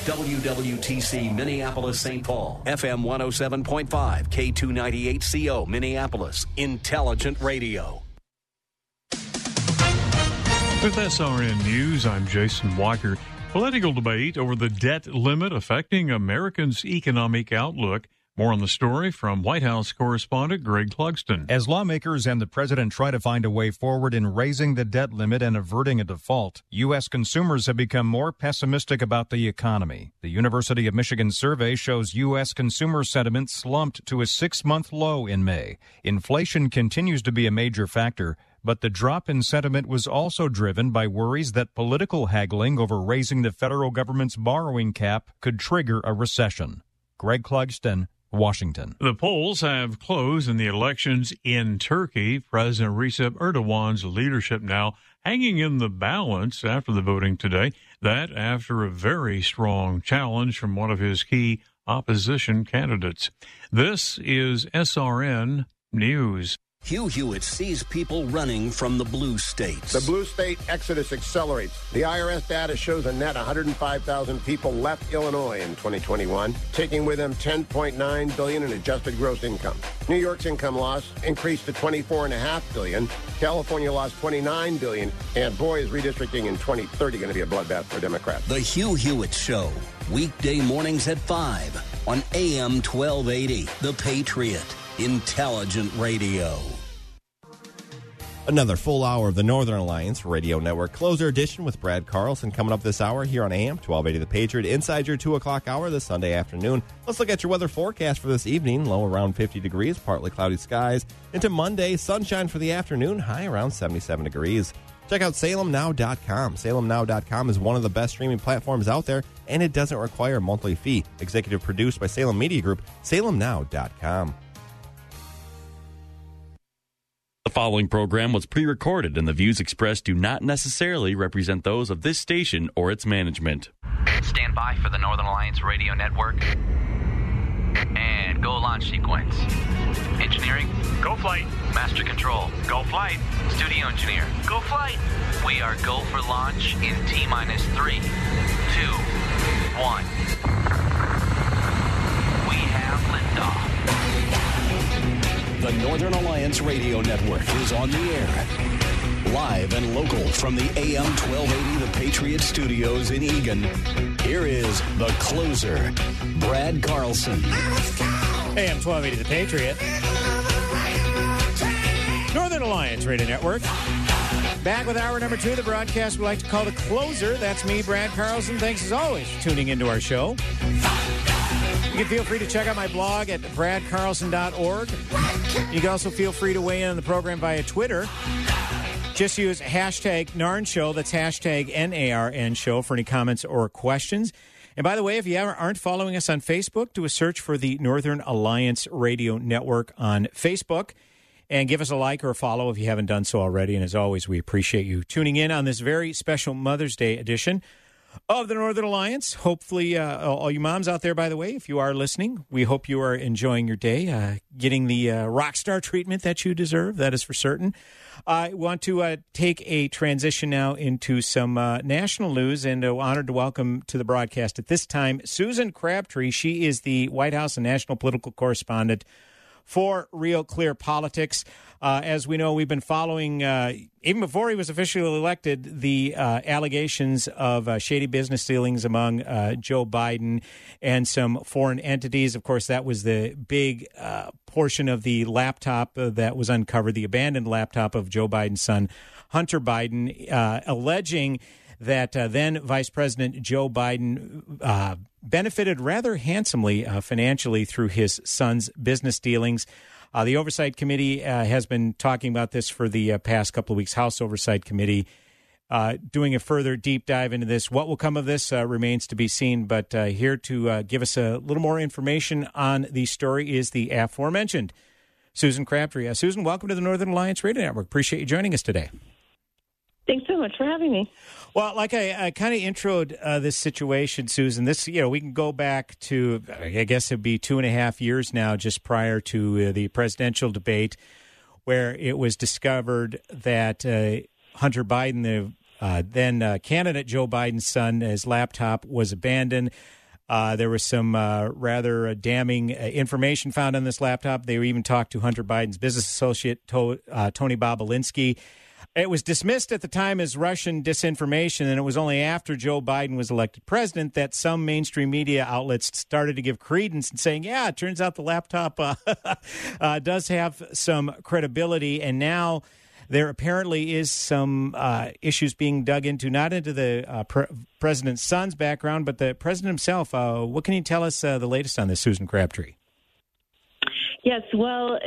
WWTC Minneapolis St. Paul, FM 107.5, K298CO Minneapolis, Intelligent Radio. With SRN News, I'm Jason Walker. Political debate over the debt limit affecting Americans' economic outlook. More on the story from White House correspondent Greg Clugston. As lawmakers and the president try to find a way forward in raising the debt limit and averting a default, U.S. consumers have become more pessimistic about the economy. The University of Michigan survey shows U.S. consumer sentiment slumped to a six month low in May. Inflation continues to be a major factor, but the drop in sentiment was also driven by worries that political haggling over raising the federal government's borrowing cap could trigger a recession. Greg Clugston, Washington. The polls have closed in the elections in Turkey. President Recep Erdogan's leadership now hanging in the balance after the voting today. That after a very strong challenge from one of his key opposition candidates. This is SRN News. Hugh Hewitt sees people running from the blue states. The blue state exodus accelerates. The IRS data shows a net 105,000 people left Illinois in 2021, taking with them 10.9 billion in adjusted gross income. New York's income loss increased to 24.5 billion. California lost 29 billion, and boy, is redistricting in 2030 going to be a bloodbath for Democrats. The Hugh Hewitt Show, weekday mornings at 5 on AM 1280. The Patriot. Intelligent Radio. Another full hour of the Northern Alliance Radio Network closer edition with Brad Carlson coming up this hour here on AM 1280 The Patriot. Inside your 2 o'clock hour this Sunday afternoon. Let's look at your weather forecast for this evening. Low around 50 degrees, partly cloudy skies. Into Monday, sunshine for the afternoon, high around 77 degrees. Check out salemnow.com. Salemnow.com is one of the best streaming platforms out there, and it doesn't require a monthly fee. Executive produced by Salem Media Group, salemnow.com. The following program was pre recorded, and the views expressed do not necessarily represent those of this station or its management. Stand by for the Northern Alliance Radio Network. And go launch sequence. Engineering, go flight. Master control, go flight. Studio engineer, go flight. We are go for launch in T minus three, two, one. We have liftoff. The Northern Alliance Radio Network is on the air. Live and local from the AM 1280 The Patriot Studios in Eagan. Here is the closer, Brad Carlson. AM 1280 The Patriot. Northern Alliance Radio Network. Back with hour number two the broadcast we like to call the closer. That's me, Brad Carlson. Thanks as always for tuning into our show. You can feel free to check out my blog at bradcarlson.org. You can also feel free to weigh in on the program via Twitter. Just use hashtag NARN Show. That's hashtag N-A-R-N Show for any comments or questions. And by the way, if you aren't following us on Facebook, do a search for the Northern Alliance Radio Network on Facebook and give us a like or a follow if you haven't done so already. And as always, we appreciate you tuning in on this very special Mother's Day edition of the Northern Alliance. Hopefully, uh, all you moms out there, by the way, if you are listening, we hope you are enjoying your day, uh, getting the uh, rock star treatment that you deserve. That is for certain. I want to uh, take a transition now into some uh, national news and uh, honored to welcome to the broadcast at this time Susan Crabtree. She is the White House and national political correspondent for Real Clear Politics. Uh, as we know, we've been following, uh, even before he was officially elected, the uh, allegations of uh, shady business dealings among uh, Joe Biden and some foreign entities. Of course, that was the big uh, portion of the laptop that was uncovered, the abandoned laptop of Joe Biden's son, Hunter Biden, alleging that then Vice President Joe Biden benefited rather handsomely financially through his son's business dealings. Uh, the Oversight Committee uh, has been talking about this for the uh, past couple of weeks. House Oversight Committee uh, doing a further deep dive into this. What will come of this uh, remains to be seen, but uh, here to uh, give us a little more information on the story is the aforementioned Susan Crabtree. Uh, Susan, welcome to the Northern Alliance Radio Network. Appreciate you joining us today. Thanks so much for having me. Well, like I, I kind of introed uh, this situation, Susan. This, you know, we can go back to, I guess it'd be two and a half years now, just prior to uh, the presidential debate, where it was discovered that uh, Hunter Biden, the uh, then uh, candidate Joe Biden's son, his laptop was abandoned. Uh, there was some rather damning information found on this laptop. They even talked to Hunter Biden's business associate, to- Tony Bobulinski it was dismissed at the time as Russian disinformation, and it was only after Joe Biden was elected president that some mainstream media outlets started to give credence and saying, "Yeah, it turns out the laptop uh, uh, does have some credibility." And now there apparently is some uh, issues being dug into, not into the uh, pre- president's son's background, but the president himself. Uh, what can you tell us uh, the latest on this, Susan Crabtree? Yes, well,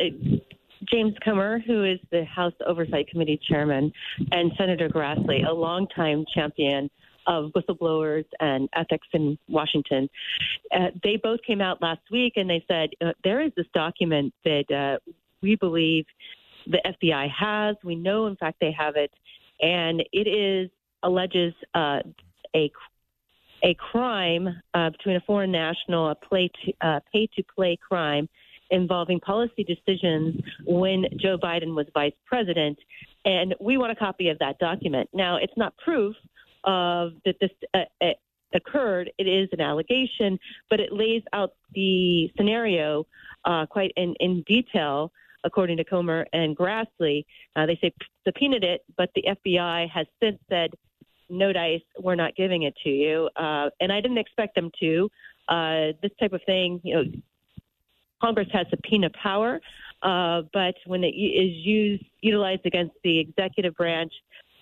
James Comer, who is the House Oversight Committee chairman, and Senator Grassley, a longtime champion of whistleblowers and ethics in Washington. Uh, they both came out last week and they said uh, there is this document that uh, we believe the FBI has. We know, in fact, they have it, and it is alleges uh, a a crime uh, between a foreign national, a play to, uh, pay to play crime involving policy decisions when Joe Biden was vice president. And we want a copy of that document. Now, it's not proof of that this uh, uh, occurred. It is an allegation, but it lays out the scenario uh, quite in, in detail. According to Comer and Grassley, uh, they say subpoenaed it, but the FBI has since said, "No dice, we're not giving it to you." Uh, and I didn't expect them to. Uh, this type of thing, you know, Congress has subpoena power, uh, but when it is used utilized against the executive branch,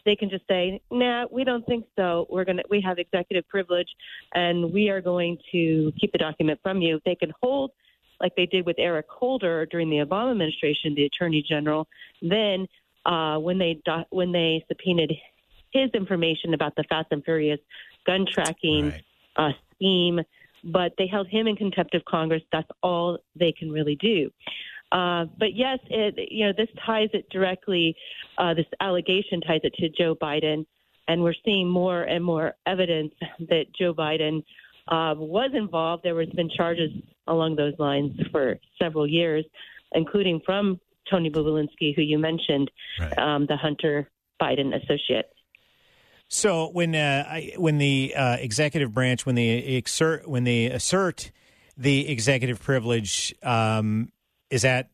they can just say, "Nah, we don't think so. We're gonna we have executive privilege, and we are going to keep the document from you." They can hold, like they did with Eric Holder during the Obama administration, the Attorney General. Then, uh, when they do- when they subpoenaed his information about the Fast and Furious gun tracking right. uh, scheme but they held him in contempt of Congress. That's all they can really do. Uh, but yes, it, you know, this ties it directly. Uh, this allegation ties it to Joe Biden, and we're seeing more and more evidence that Joe Biden uh, was involved. There has been charges along those lines for several years, including from Tony Bobulinski, who you mentioned, right. um, the Hunter Biden associate. So when uh, I, when the uh, executive branch when they exert when they assert the executive privilege, um, is that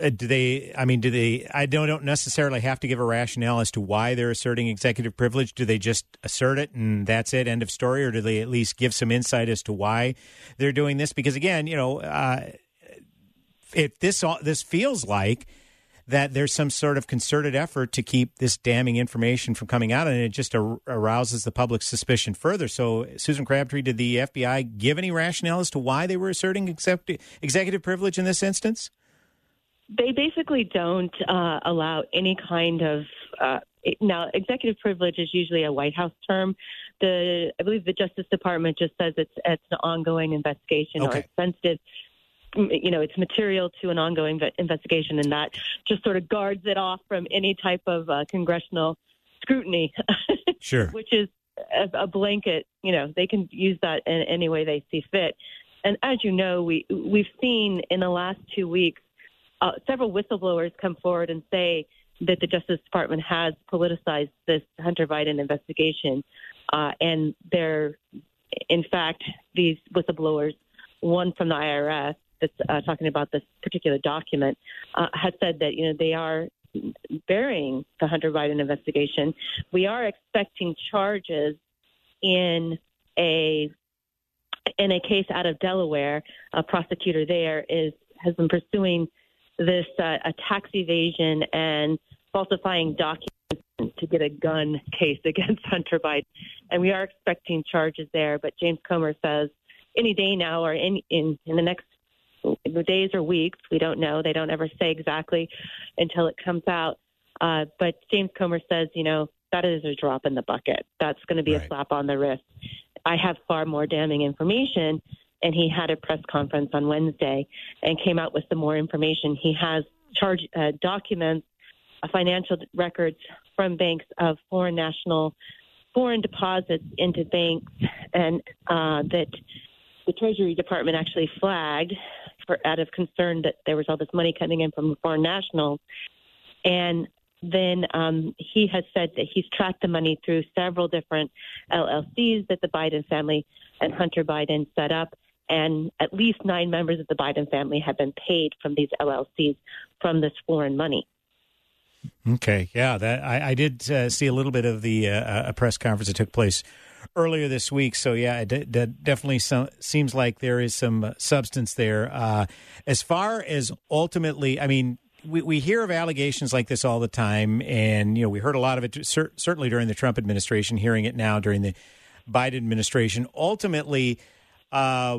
uh, do they? I mean, do they? I don't, don't necessarily have to give a rationale as to why they're asserting executive privilege. Do they just assert it and that's it? End of story, or do they at least give some insight as to why they're doing this? Because again, you know, uh, if this this feels like that there's some sort of concerted effort to keep this damning information from coming out, and it just ar- arouses the public's suspicion further. So, Susan Crabtree, did the FBI give any rationale as to why they were asserting except- executive privilege in this instance? They basically don't uh, allow any kind of uh, now executive privilege is usually a White House term. The I believe the Justice Department just says it's it's an ongoing investigation okay. or it's sensitive you know, it's material to an ongoing investigation, and that just sort of guards it off from any type of uh, congressional scrutiny. sure. Which is a, a, blanket. You know, they can use that in any way they see fit. And as you know, we we've seen in the last two weeks uh, several whistleblowers come forward and say that the Justice Department has politicized this Hunter Biden investigation, uh, and they're, in fact, these whistleblowers, one from the IRS that's uh, talking about this particular document uh, has said that you know they are burying the Hunter Biden investigation. We are expecting charges in a in a case out of Delaware. A prosecutor there is has been pursuing this uh, a tax evasion and falsifying documents to get a gun case against Hunter Biden, and we are expecting charges there. But James Comer says any day now or in in, in the next days or weeks. We don't know. They don't ever say exactly until it comes out. Uh, but James Comer says, you know, that is a drop in the bucket. That's going to be Right. a slap on the wrist. I have far more damning information. And he had a press conference on Wednesday and came out with some more information. He has charge uh, documents, uh, financial records from banks of foreign national, foreign deposits into banks, and uh, that the Treasury Department actually flagged for out of concern that there was all this money coming in from foreign nationals. And then um, he has said that he's tracked the money through several different LLCs that the Biden family and Hunter Biden set up. And at least nine members of the Biden family have been paid from these LLCs from this foreign money. Okay, yeah, that I, I did uh, see a little bit of the uh, a press conference that took place earlier this week. So yeah, it, definitely so, seems like there is some uh, substance there. Uh, as far as ultimately, I mean. We, we hear of allegations like this all the time, and you know we heard a lot of it cer- certainly during the Trump administration. Hearing it now during the Biden administration. Ultimately, uh,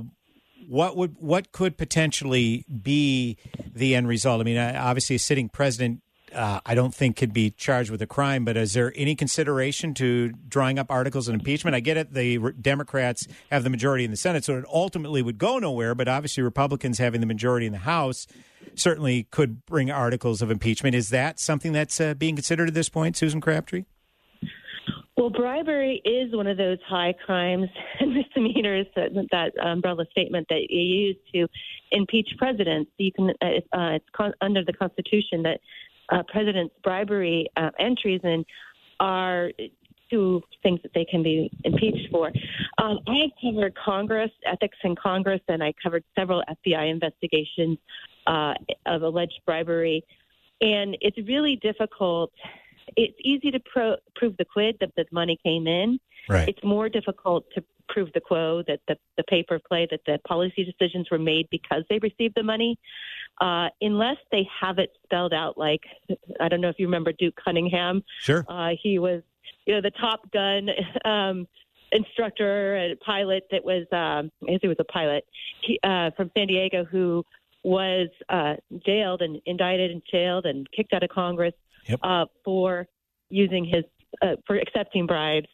what would what could potentially be the end result? I mean, obviously, a sitting president, uh, I don't think could be charged with a crime. But is there any consideration to drawing up articles of impeachment? I get it; the re- Democrats have the majority in the Senate, so it ultimately would go nowhere. But obviously, Republicans having the majority in the House certainly could bring articles of impeachment. Is that something that's uh, being considered at this point, Susan Crabtree? Well, bribery is one of those high crimes and misdemeanors that, that umbrella statement that you use to impeach presidents. You can uh, it's, uh, con- under the Constitution that uh, presidents' bribery uh, and treason are two things that they can be impeached for. Um, I have covered Congress, ethics in Congress, and I covered several FBI investigations uh, of alleged bribery. And it's really difficult. It's easy to pro- prove the quid that the money came in. Right. It's more difficult to prove the quo that the, the paper play that the policy decisions were made because they received the money, uh, unless they have it spelled out. Like I don't know if you remember Duke Cunningham. Sure. Uh, he was, you know, the Top Gun um, instructor and pilot that was, um, I guess he was a pilot he, uh, from San Diego who was uh, jailed and indicted and jailed and kicked out of Congress Yep. uh, for using his uh, for accepting bribes.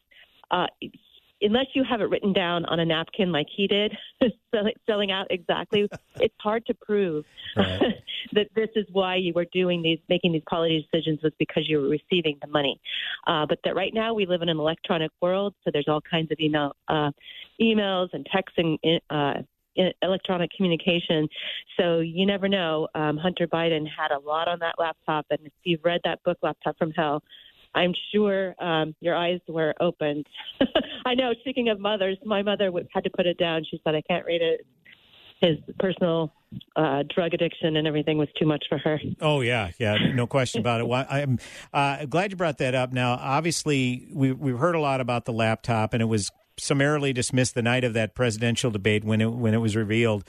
Uh, unless you have it written down on a napkin like he did, spelling out exactly, it's hard to prove that this is why you were doing these, making these policy decisions was because you were receiving the money. Uh, but that right now we live in an electronic world, so there's all kinds of email, uh, emails and texting. Uh, electronic communication. So you never know. Um, Hunter Biden had a lot on that laptop, and if you've read that book, Laptop from Hell, I'm sure um, your eyes were opened. I know. Speaking of mothers, my mother had to put it down. She said, "I can't read it." His personal uh, drug addiction and everything was too much for her. Oh yeah, yeah, no question about it. Well, I'm uh, glad you brought that up. Now, obviously, we we've heard a lot about the laptop, and it was summarily dismissed the night of that presidential debate when it when it was revealed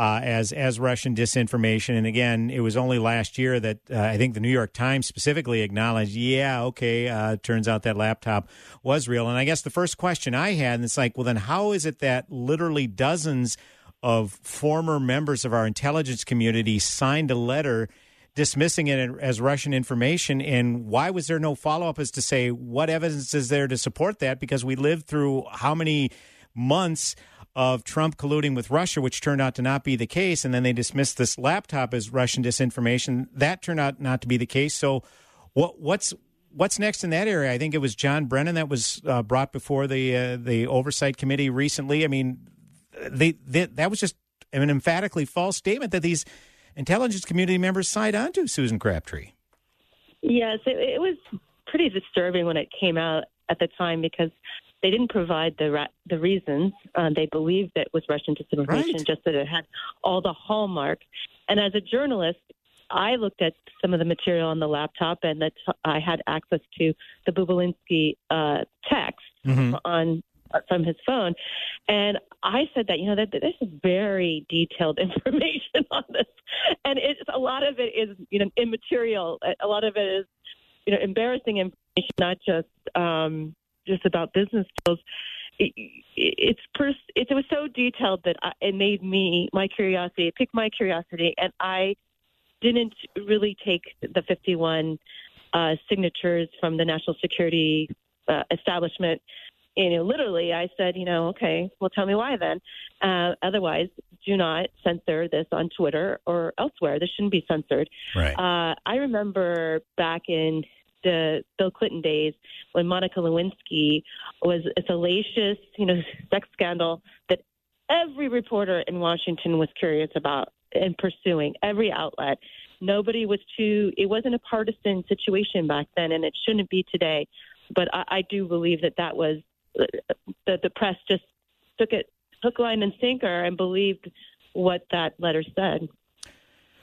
uh, as as Russian disinformation. And again, it was only last year that uh, I think the New York Times specifically acknowledged, yeah, okay, uh, turns out that laptop was real. And I guess the first question I had, and it's like, well, then how is it that literally dozens of former members of our intelligence community signed a letter dismissing it as Russian information. And why was there no follow up as to say what evidence is there to support that? Because we lived through how many months of Trump colluding with Russia, which turned out to not be the case. And then they dismissed this laptop as Russian disinformation. That turned out not to be the case. So what, what's What's next in that area? I think it was John Brennan that was uh, brought before the uh, the oversight committee recently. I mean, they, they, that was just an emphatically false statement that these intelligence community members signed on to, Susan Crabtree. Yes, it, it was pretty disturbing when it came out at the time because they didn't provide the ra- the reasons. Uh, they believed that it was Russian disinformation, Right. just that it had all the hallmarks. And as a journalist, I looked at some of the material on the laptop, and that I had access to the Bobulinski uh, text Mhm. on from his phone, and I said that you know that, that this is very detailed information on this, and it's a lot of it is you know immaterial. A lot of it is you know embarrassing information, not just um, just about business deals. It, it's pers- it, was so detailed that I, it made me my curiosity it piqued my curiosity, and I didn't really take the 51 uh, signatures from the national security uh, establishment. You know, literally, I said, you know, okay, well, tell me why then. Uh, otherwise, do not censor this on Twitter or elsewhere. This shouldn't be censored. Right. Uh, I remember back in the Bill Clinton days when Monica Lewinsky was a salacious, you know, sex scandal that every reporter in Washington was curious about and pursuing. Every outlet. Nobody was too. It wasn't a partisan situation back then, and it shouldn't be today. But I, I do believe that that was the the press just took it hook, line, and sinker and believed what that letter said.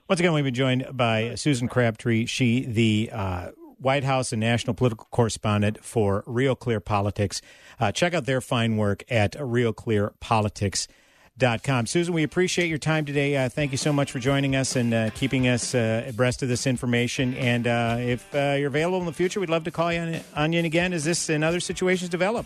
Once again, we've been joined by Susan Crabtree. She, the uh, White House and national political correspondent for Real Clear Politics. Uh, check out their fine work at realclearpolitics.com. Susan, we appreciate your time today. Uh, thank you so much for joining us and uh, keeping us uh, abreast of this information. And uh, if you're available in the future, we'd love to call you on, on you again as this and other situations develop.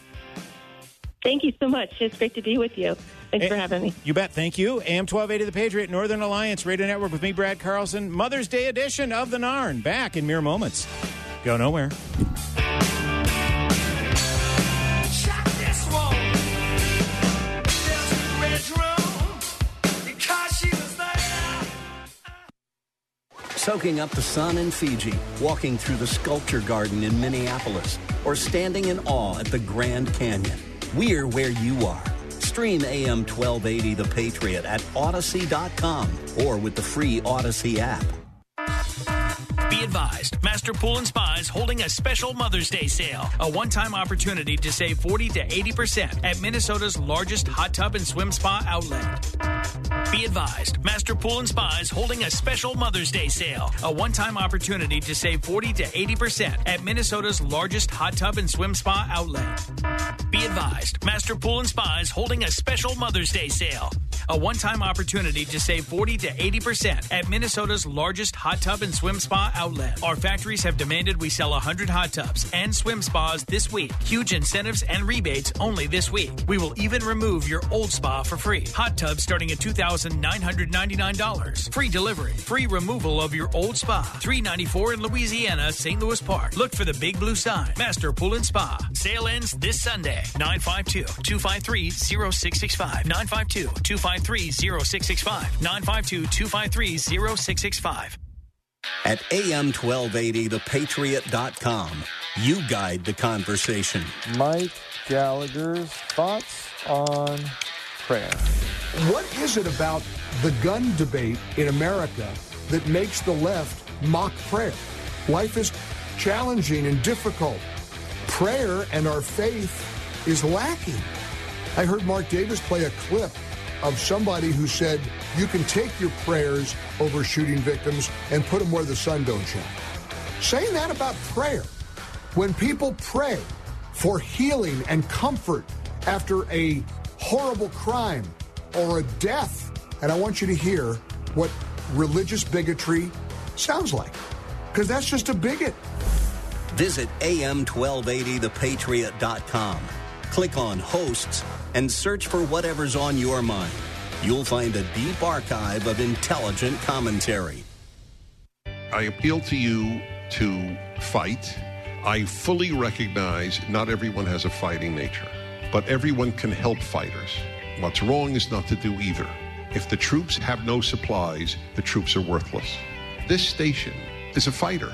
Thank you so much. It's great to be with you. Thanks for eh, having me. You bet. Thank you. AM 1280 The Patriot, Northern Alliance Radio Network with me, Brad Carlson. Mother's Day edition of The Narn. Back in mere moments. Go nowhere. Soaking up the sun in Fiji, walking through the sculpture garden in Minneapolis, or standing in awe at the Grand Canyon. We're where you are. Stream AM 1280 The Patriot at Audacy.com or with the free Audacy app. Be advised, Master Pool and Spa is holding a special Mother's Day sale. A one time opportunity to save 40 to 80% at Minnesota's largest hot tub and swim spa outlet. Be advised, Master Pool and Spa is holding a special Mother's Day sale. A one time opportunity to save 40 to 80% at Minnesota's largest hot tub and swim spa outlet. Be advised, Master Pool and Spa is holding a special Mother's Day sale. A one time opportunity to save 40 to 80% at Minnesota's largest hot tub and swim spa outlet. Our factories have demanded we sell 100 hot tubs and swim spas this week. Huge incentives and rebates only this week. We will even remove your old spa for free. Hot tubs starting at $2,999. Free delivery, free removal of your old spa. 394 in Louisiana, St. Louis Park. Look for the big blue sign. Master Pool and Spa. Sale ends this Sunday. 952 253 0665. 952 253 0665. 952 253 0665. At AM 1280 thepatriot.com, you guide the conversation. Mike Gallagher's thoughts on prayer. What is it about the gun debate in America that makes the left mock prayer? Life is challenging and difficult. Prayer and our faith is lacking. I heard Mark Davis play a clip of somebody who said you can take your prayers over shooting victims and put them where the sun don't shine. Saying that about prayer, when people pray for healing and comfort after a horrible crime or a death, and I want you to hear what religious bigotry sounds like, because that's just a bigot. Visit am1280thepatriot.com. Click on hosts and search for whatever's on your mind. You'll find a deep archive of intelligent commentary. I appeal to you to fight. I fully recognize not everyone has a fighting nature, but everyone can help fighters. What's wrong is not to do either. If the troops have no supplies, the troops are worthless. This station is a fighter.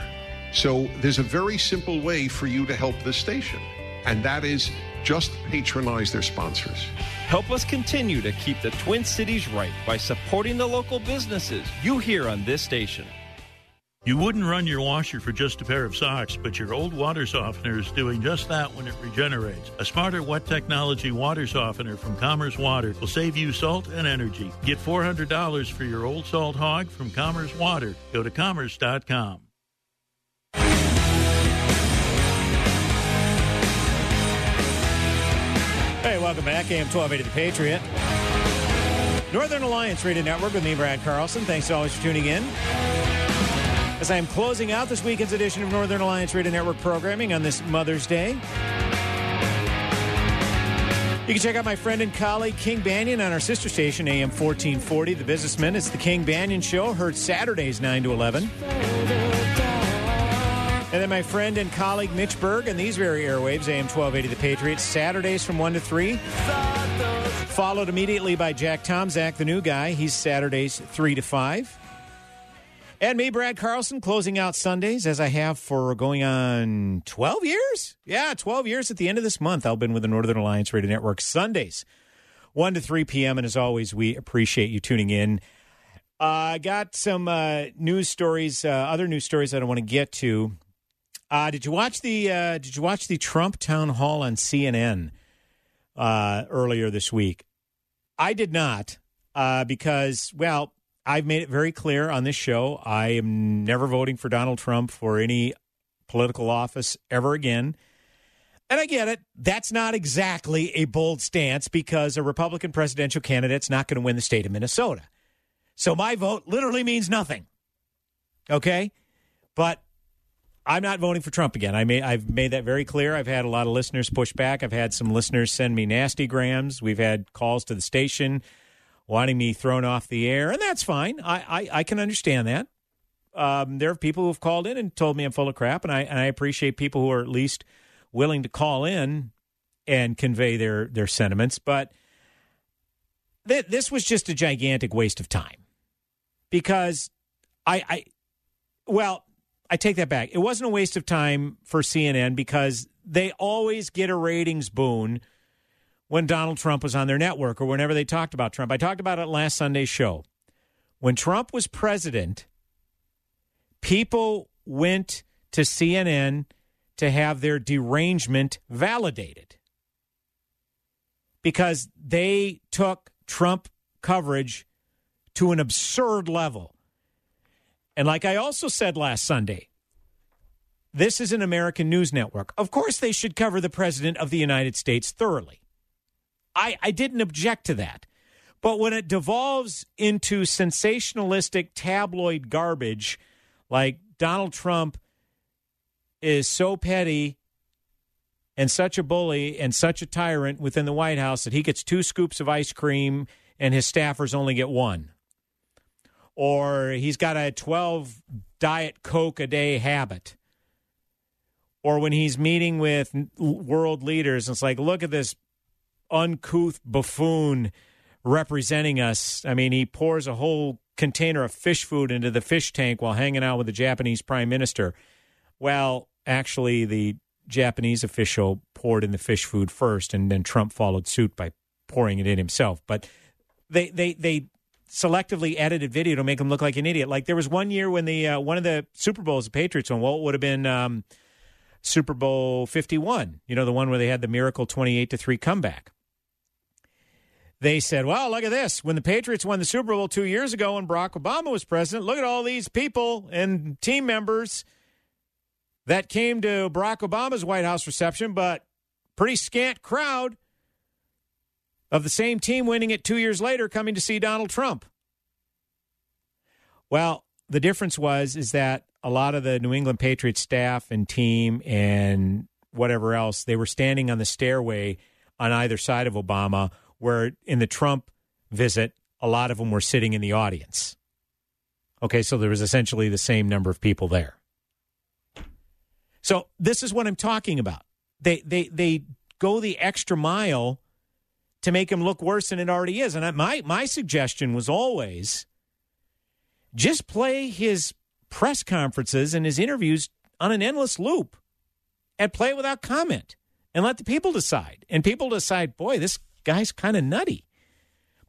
So there's a very simple way for you to help this station, and that is just patronize their sponsors. Help us continue to keep the Twin Cities right by supporting the local businesses you hear on this station. You wouldn't run your washer for just a pair of socks, but your old water softener is doing just that when it regenerates. A smarter wet technology water softener from Commerce Water will save you salt and energy. Get $400 for your old salt hog from Commerce Water. Go to commerce.com. Hey, welcome back. AM 1280 The Patriot. Northern Alliance Radio Network with me, Brad Carlson. Thanks always for tuning in. As I am closing out this weekend's edition of Northern Alliance Radio Network programming on this Mother's Day, you can check out my friend and colleague King Banaian on our sister station, AM 1440, The Businessman. It's the King Banaian Show, heard Saturdays 9 to 11. And then my friend and colleague Mitch Berg and these very airwaves, AM 1280 The Patriots, Saturdays from 1 to 3. Followed immediately by Jack Tomczak, the new guy. He's Saturdays 3 to 5. And me, Brad Carlson, closing out Sundays as I have for going on 12 years. Yeah, 12 years at the end of this month. I've been with the Northern Alliance Radio Network Sundays, 1 to 3 p.m. And as always, we appreciate you tuning in. I uh, got some uh, news stories, uh, other news stories that I want to get to. Uh, did you watch the uh, Did you watch the Trump town hall on CNN uh, earlier this week? I did not because, well, I've made it very clear on this show I am never voting for Donald Trump for any political office ever again. And I get it. That's not exactly a bold stance because a Republican presidential candidate's not going to win the state of Minnesota. So my vote literally means nothing. Okay? But I'm not voting for Trump again. I may, I've made that very clear. I've had a lot of listeners push back. I've had some listeners send me nasty grams. We've had calls to the station wanting me thrown off the air, and that's fine. I, I, I can understand that. Um, there are people who have called in and told me I'm full of crap, and I, and I appreciate people who are at least willing to call in and convey their, their sentiments. But th- this was just a gigantic waste of time because I, I, well, I take that back. It wasn't a waste of time for CNN because they always get a ratings boon when Donald Trump was on their network or whenever they talked about Trump. I talked about it last Sunday's show. When Trump was president, people went to CNN to have their derangement validated because they took Trump coverage to an absurd level. And like I also said last Sunday, this is an American news network. Of course, they should cover the President of the United States thoroughly. I, I didn't object to that. But when it devolves into sensationalistic tabloid garbage, like Donald Trump is so petty and such a bully and such a tyrant within the White House that he gets two scoops of ice cream and his staffers only get one. Or he's got a 12 Diet Coke a day habit. Or when he's meeting with world leaders, it's like, look at this uncouth buffoon representing us. I mean, he pours a whole container of fish food into the fish tank while hanging out with the Japanese prime minister. Well, actually, the Japanese official poured in the fish food first, and then Trump followed suit by pouring it in himself. But they they they selectively edited video to make him look like an idiot. Like there was one year when the uh, one of the Super Bowls the Patriots won. Well, it would have been um, Super Bowl fifty one. You know, the one where they had the miracle twenty eight to three comeback they said, well, look at this. When the Patriots won the Super Bowl two years ago when Barack Obama was president, look at all these people and team members that came to Barack Obama's White House reception, but pretty scant crowd of the same team winning it two years later coming to see Donald Trump. Well, the difference was is that a lot of the New England Patriots staff and team and whatever else, they were standing on the stairway on either side of Obama where in the Trump visit, a lot of them were sitting in the audience. Okay, so there was essentially the same number of people there. So this is what I'm talking about. They they they go the extra mile to make him look worse than it already is. And my my suggestion was always just play his press conferences and his interviews on an endless loop and play it without comment and let the people decide. And people decide, boy, this guy's kind of nutty.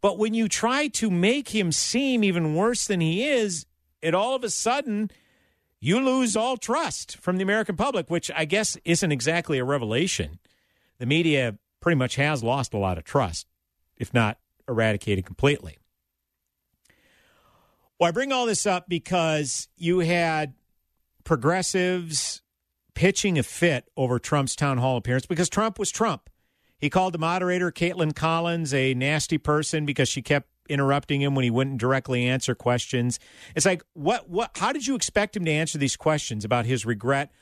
But when you try to make him seem even worse than he is, it all of a sudden you lose all trust from the American public, which I guess isn't exactly a revelation. The media pretty much has lost a lot of trust, if not eradicated completely. Well, I bring all this up because you had progressives pitching a fit over Trump's town hall appearance because Trump was Trump. He called the moderator, Kaitlan Collins, a nasty person because she kept interrupting him when he wouldn't directly answer questions. It's like, what, what, how did you expect him to answer these questions about his regret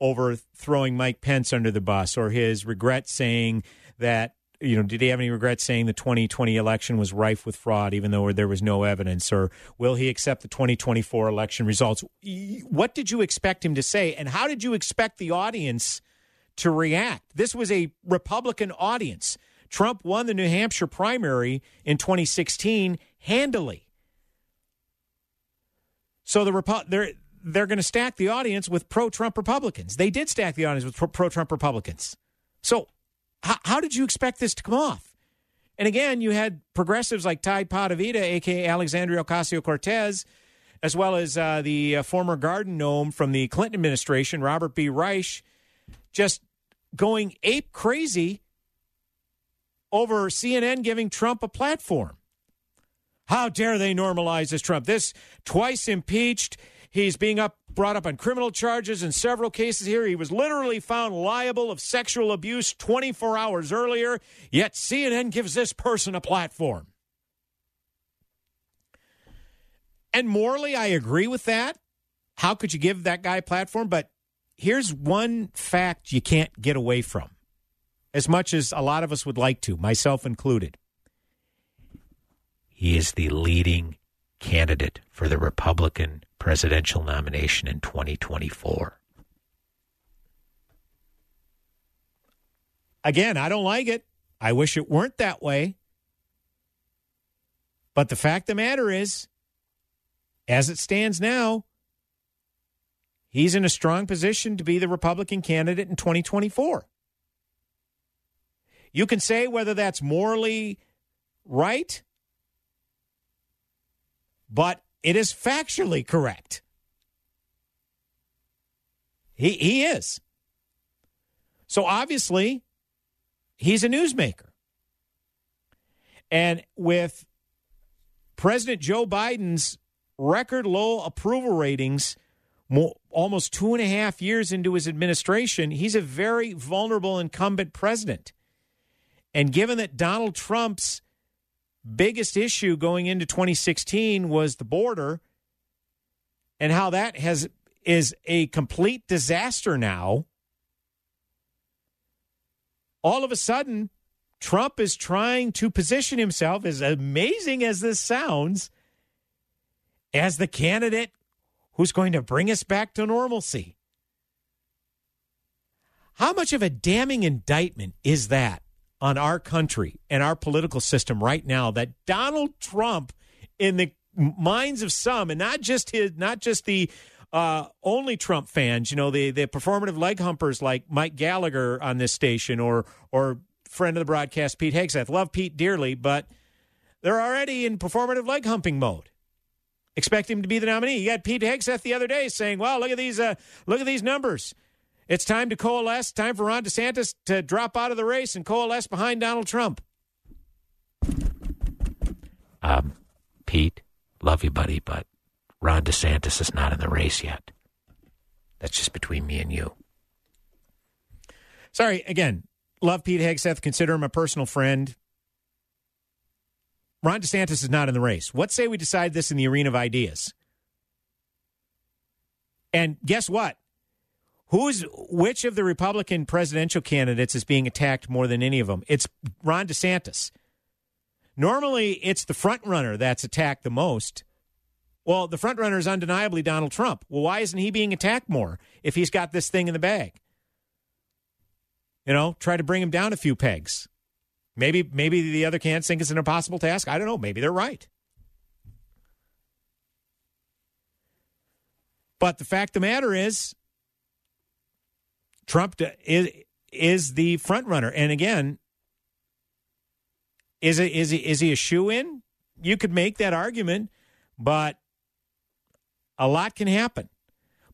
over throwing Mike Pence under the bus or his regret saying that you know, did he have any regrets saying the 2020 election was rife with fraud, even though there was no evidence? Or will he accept the 2024 election results? What did you expect him to say? And how did you expect the audience to react? This was a Republican audience. Trump won the New Hampshire primary in 2016 handily. So the Repu- they're they're going to stack the audience with pro-Trump Republicans. They did stack the audience with pro-Trump Republicans. So how, how did you expect this to come off? And again, you had progressives like Ty Potavita, aka Alexandria Ocasio Cortez, as well as uh, the uh, former garden gnome from the Clinton administration, Robert B. Reich, just going ape crazy over CNN giving Trump a platform. How dare they normalize this Trump? This twice impeached. He's being up brought up on criminal charges in several cases here. He was literally found liable of sexual abuse 24 hours earlier, yet CNN gives this person a platform. And morally, I agree with that. How could you give that guy a platform? But here's one fact you can't get away from, as much as a lot of us would like to, myself included. He is the leading candidate for the Republican presidential nomination in 2024. Again, I don't like it. I wish it weren't that way. But the fact of the matter is, as it stands now, he's in a strong position to be the Republican candidate in 2024. You can say whether that's morally right but it is factually correct. He, he is. So obviously, he's a newsmaker. And with President Joe Biden's record low approval ratings, more, almost two and a half years into his administration, he's a very vulnerable incumbent president. And given that Donald Trump's biggest issue going into 2016 was the border and how that has is a complete disaster now. All of a sudden, Trump is trying to position himself, as amazing as this sounds, as the candidate who's going to bring us back to normalcy. How much of a damning indictment is that on our country and our political system right now that Donald Trump, in the minds of some, and not just his, not just the uh, only Trump fans, you know, the the performative leg humpers like Mike Gallagher on this station or or friend of the broadcast Pete Hegseth. Love Pete dearly, but they're already in performative leg humping mode. Expect him to be the nominee. You got Pete Hegseth the other day saying, "Well, look at these, uh, look at these numbers. It's time to coalesce. Time for Ron DeSantis to drop out of the race and coalesce behind Donald Trump. Um, Pete, love you, buddy, but Ron DeSantis is not in the race yet. That's just between me and you. Sorry, again, love Pete Hegseth, consider him a personal friend. Ron DeSantis is not in the race. What say we decide this in the arena of ideas? And guess what? Who's which of the Republican presidential candidates is being attacked more than any of them? It's Ron DeSantis. Normally, it's the front runner that's attacked the most. Well, the front runner is undeniably Donald Trump. Well, why isn't he being attacked more if he's got this thing in the bag? You know, try to bring him down a few pegs. Maybe maybe the other candidates think it's an impossible task. I don't know. Maybe they're right. But the fact of the matter is, Trump is is the front runner, and again, is it is he is he a shoe in? You could make that argument, but a lot can happen.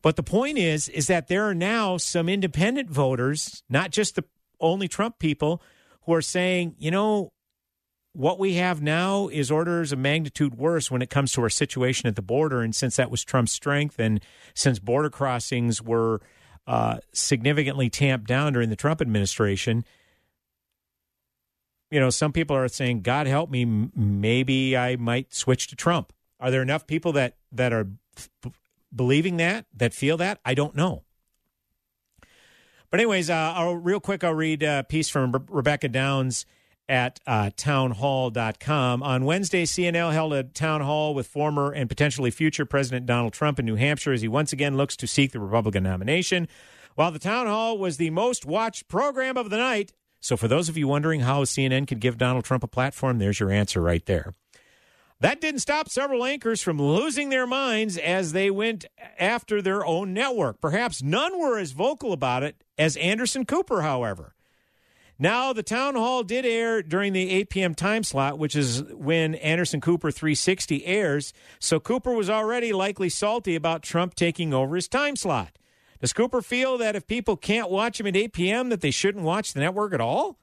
But the point is, is that there are now some independent voters, not just the only Trump people, who are saying, you know, what we have now is orders of magnitude worse when it comes to our situation at the border. And since that was Trump's strength, and since border crossings were uh, significantly tamped down during the Trump administration. You know, some people are saying, "God help me, maybe I might switch to Trump." Are there enough people that that are believing that that feel that? I don't know. But anyways, uh, I'll, real quick, I'll read a piece from Re- Rebecca Downs at uh, townhall.com. On Wednesday, CNN held a town hall with former and potentially future President Donald Trump in New Hampshire as he once again looks to seek the Republican nomination. While the town hall was the most watched program of the night, so for those of you wondering how CNN could give Donald Trump a platform, there's your answer right there. That didn't stop several anchors from losing their minds as they went after their own network. Perhaps none were as vocal about it as Anderson Cooper, however. Now, the town hall did air during the 8 p.m. time slot, which is when Anderson Cooper 360 airs. So Cooper was already likely salty about Trump taking over his time slot. Does Cooper feel that if people can't watch him at 8 p.m., that they shouldn't watch the network at all?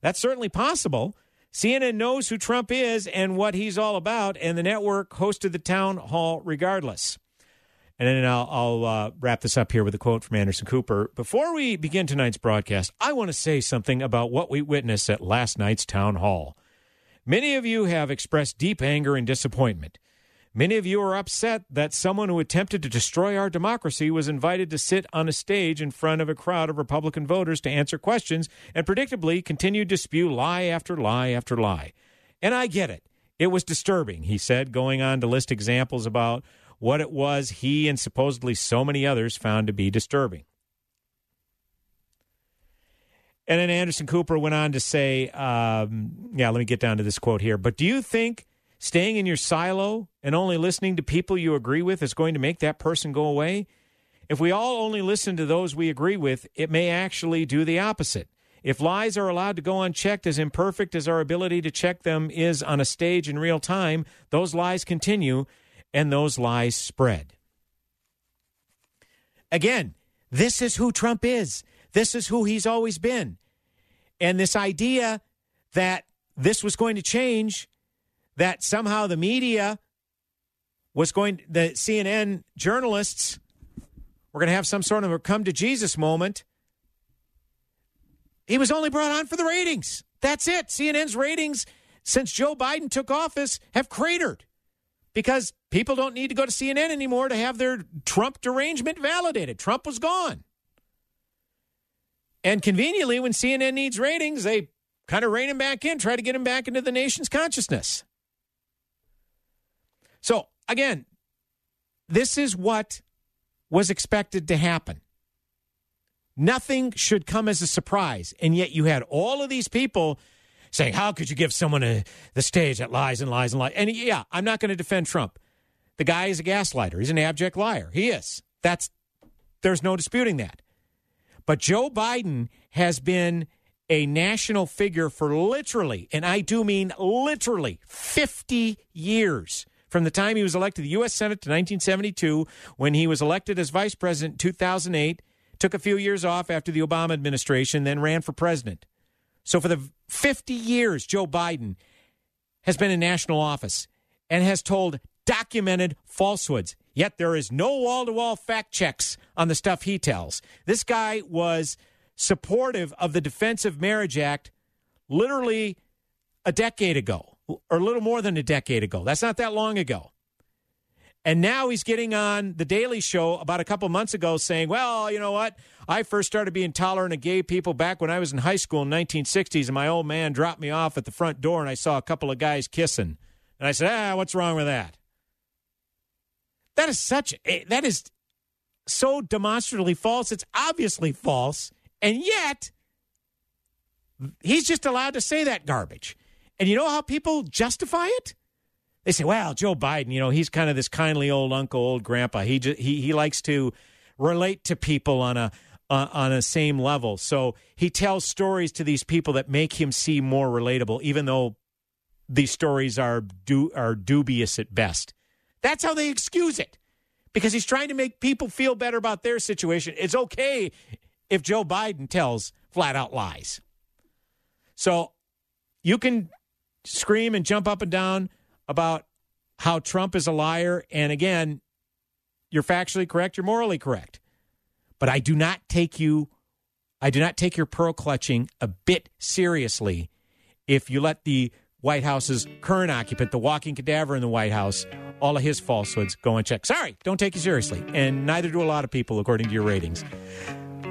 That's certainly possible. CNN knows who Trump is and what he's all about, and the network hosted the town hall regardless. And then I'll, I'll uh, wrap this up here with a quote from Anderson Cooper. Before we begin tonight's broadcast, I want to say something about what we witnessed at last night's town hall. Many of you have expressed deep anger and disappointment. Many of you are upset that someone who attempted to destroy our democracy was invited to sit on a stage in front of a crowd of Republican voters to answer questions and predictably continued to spew lie after lie after lie. And I get it. It was disturbing, he said, going on to list examples about what it was he and supposedly so many others found to be disturbing. And then Anderson Cooper went on to say, um, yeah, let me get down to this quote here. But do you think Staying in your silo and only listening to people you agree with is going to make that person go away? If we all only listen to those we agree with, it may actually do the opposite. If lies are allowed to go unchecked, as imperfect as our ability to check them is on a stage in real time, those lies continue and those lies spread. Again, this is who Trump is. This is who he's always been. And this idea that this was going to change that somehow the media was going, the CNN journalists were going to have some sort of a come to Jesus moment. He was only brought on for the ratings. That's it. CNN's ratings since Joe Biden took office have cratered because people don't need to go to CNN anymore to have their Trump derangement validated. Trump was gone. And conveniently, when CNN needs ratings, they kind of rein him back in, try to get him back into the nation's consciousness. So, again, this is what was expected to happen. Nothing should come as a surprise. And yet you had all of these people saying, How could you give someone a, the stage that lies and lies and lies? And yeah, I'm not going to defend Trump. The guy is a gaslighter. He's an abject liar. He is. That's there's no disputing that. But Joe Biden has been a national figure for literally, and I do mean literally, 50 years from the time he was elected to the U.S. Senate to 1972, when he was elected as vice president in 2008, took a few years off after the Obama administration, then ran for president. So for the 50 years, Joe Biden has been in national office and has told documented falsehoods. Yet there is no wall to wall fact checks on the stuff he tells. This guy was supportive of the Defense of Marriage Act literally a decade ago or a little more than a decade ago. That's not that long ago. And now he's getting on The Daily Show about a couple months ago saying, well, you know what? I first started being tolerant of gay people back when I was in high school in the 1960s, and my old man dropped me off at the front door, and I saw a couple of guys kissing. And I said, ah, what's wrong with that? That is such, a, that is so demonstrably false. It's obviously false. And yet, he's just allowed to say that garbage. And you know how people justify it? They say, "Well, Joe Biden, you know, he's kind of this kindly old uncle, old grandpa. He just, he he likes to relate to people on a uh, on a same level. So he tells stories to these people that make him seem more relatable, even though these stories are do are dubious at best. That's how they excuse it, because he's trying to make people feel better about their situation. It's okay if Joe Biden tells flat out lies. So you can scream and jump up and down about how Trump is a liar. And again, you're factually correct, you're morally correct. But I do not take you, I do not take your pearl clutching a bit seriously if you let the White House's current occupant, the walking cadaver in the White House, all of his falsehoods go unchecked. Sorry, don't take you seriously. And neither do a lot of people, according to your ratings.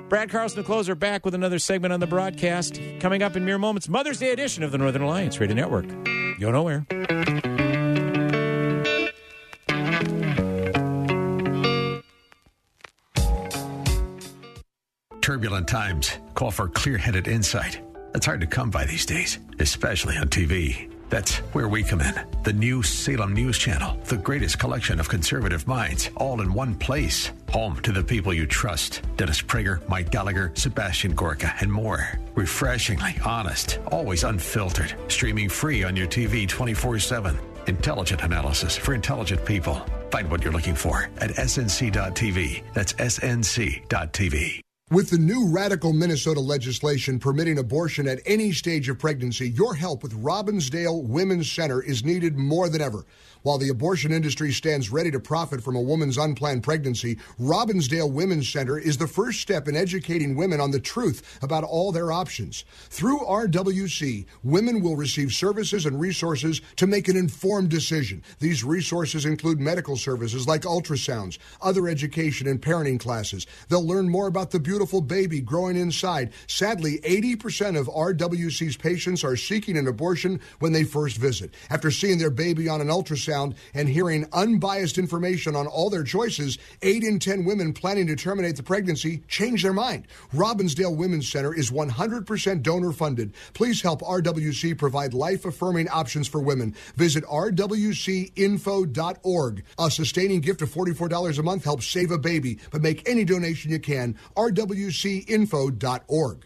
Brad Carlson, the closer, back with another segment on the broadcast. Coming up in mere moments, Mother's Day edition of the Northern Alliance Radio Network. Go nowhere. Turbulent times call for clear headed insight. It's hard to come by these days, especially on TV. That's where we come in. The new Salem News Channel, the greatest collection of conservative minds, all in one place. Home to the people you trust Dennis Prager, Mike Gallagher, Sebastian Gorka, and more. Refreshingly honest, always unfiltered. Streaming free on your TV 24 7. Intelligent analysis for intelligent people. Find what you're looking for at snc.tv. That's snc.tv. With the new radical Minnesota legislation permitting abortion at any stage of pregnancy, your help with Robbinsdale Women's Center is needed more than ever. While the abortion industry stands ready to profit from a woman's unplanned pregnancy, Robbinsdale Women's Center is the first step in educating women on the truth about all their options. Through RWC, women will receive services and resources to make an informed decision. These resources include medical services like ultrasounds, other education and parenting classes. They'll learn more about the beautiful baby growing inside. Sadly, 80% of RWC's patients are seeking an abortion when they first visit. After seeing their baby on an ultrasound, and hearing unbiased information on all their choices, 8 in 10 women planning to terminate the pregnancy change their mind. Robbinsdale Women's Center is 100% donor funded. Please help RWC provide life affirming options for women. Visit rwcinfo.org. A sustaining gift of $44 a month helps save a baby, but make any donation you can. rwcinfo.org.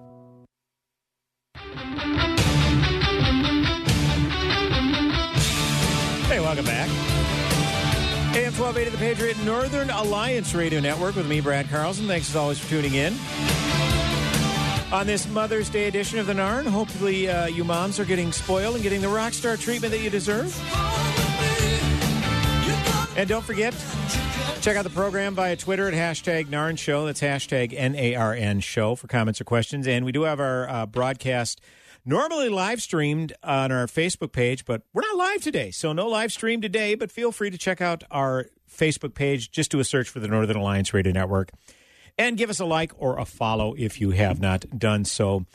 Hey, welcome back. AM 1280 The Patriot Northern Alliance Radio Network with me, Brad Carlson. Thanks as always for tuning in. On this Mother's Day edition of the Narn, hopefully uh, you moms are getting spoiled and getting the rock star treatment that you deserve. And don't forget, check out the program via Twitter at hashtag Narn Show. That's hashtag N A R N Show for comments or questions. And we do have our uh, broadcast normally live streamed on our Facebook page, but we're not live today. So no live stream today, but feel free to check out our Facebook page. Just do a search for the Northern Alliance Radio Network and give us a like or a follow if you have not done so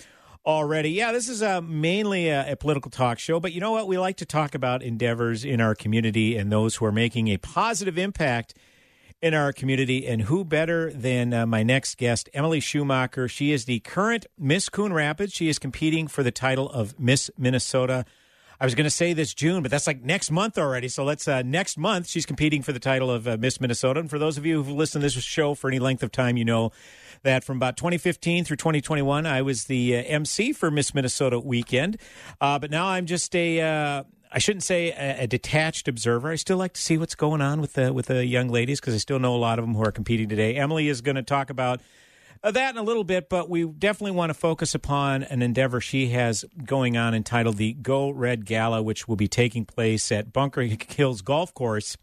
already. Yeah, this is a, mainly a, a political talk show, but you know what? We like to talk about endeavors in our community and those who are making a positive impact in our community. And who better than uh, my next guest, Emily Schumacher? She is the current Miss Coon Rapids. She is competing for the title of Miss Minnesota. I was going to say this June, but that's like next month already. So let's uh, next month she's competing for the title of uh, Miss Minnesota. And for those of you who've listened to this show for any length of time, you know that from about 2015 through 2021, I was the uh, MC for Miss Minnesota weekend. Uh, but now I'm just a uh, I shouldn't say a, a, detached observer. I still like to see what's going on with the with the young ladies because I still know a lot of them who are competing today. Emily is going to talk about that in a little bit, but we definitely want to focus upon an endeavor she has going on entitled the Go Red Gala, which will be taking place at Bunker Hills Golf Course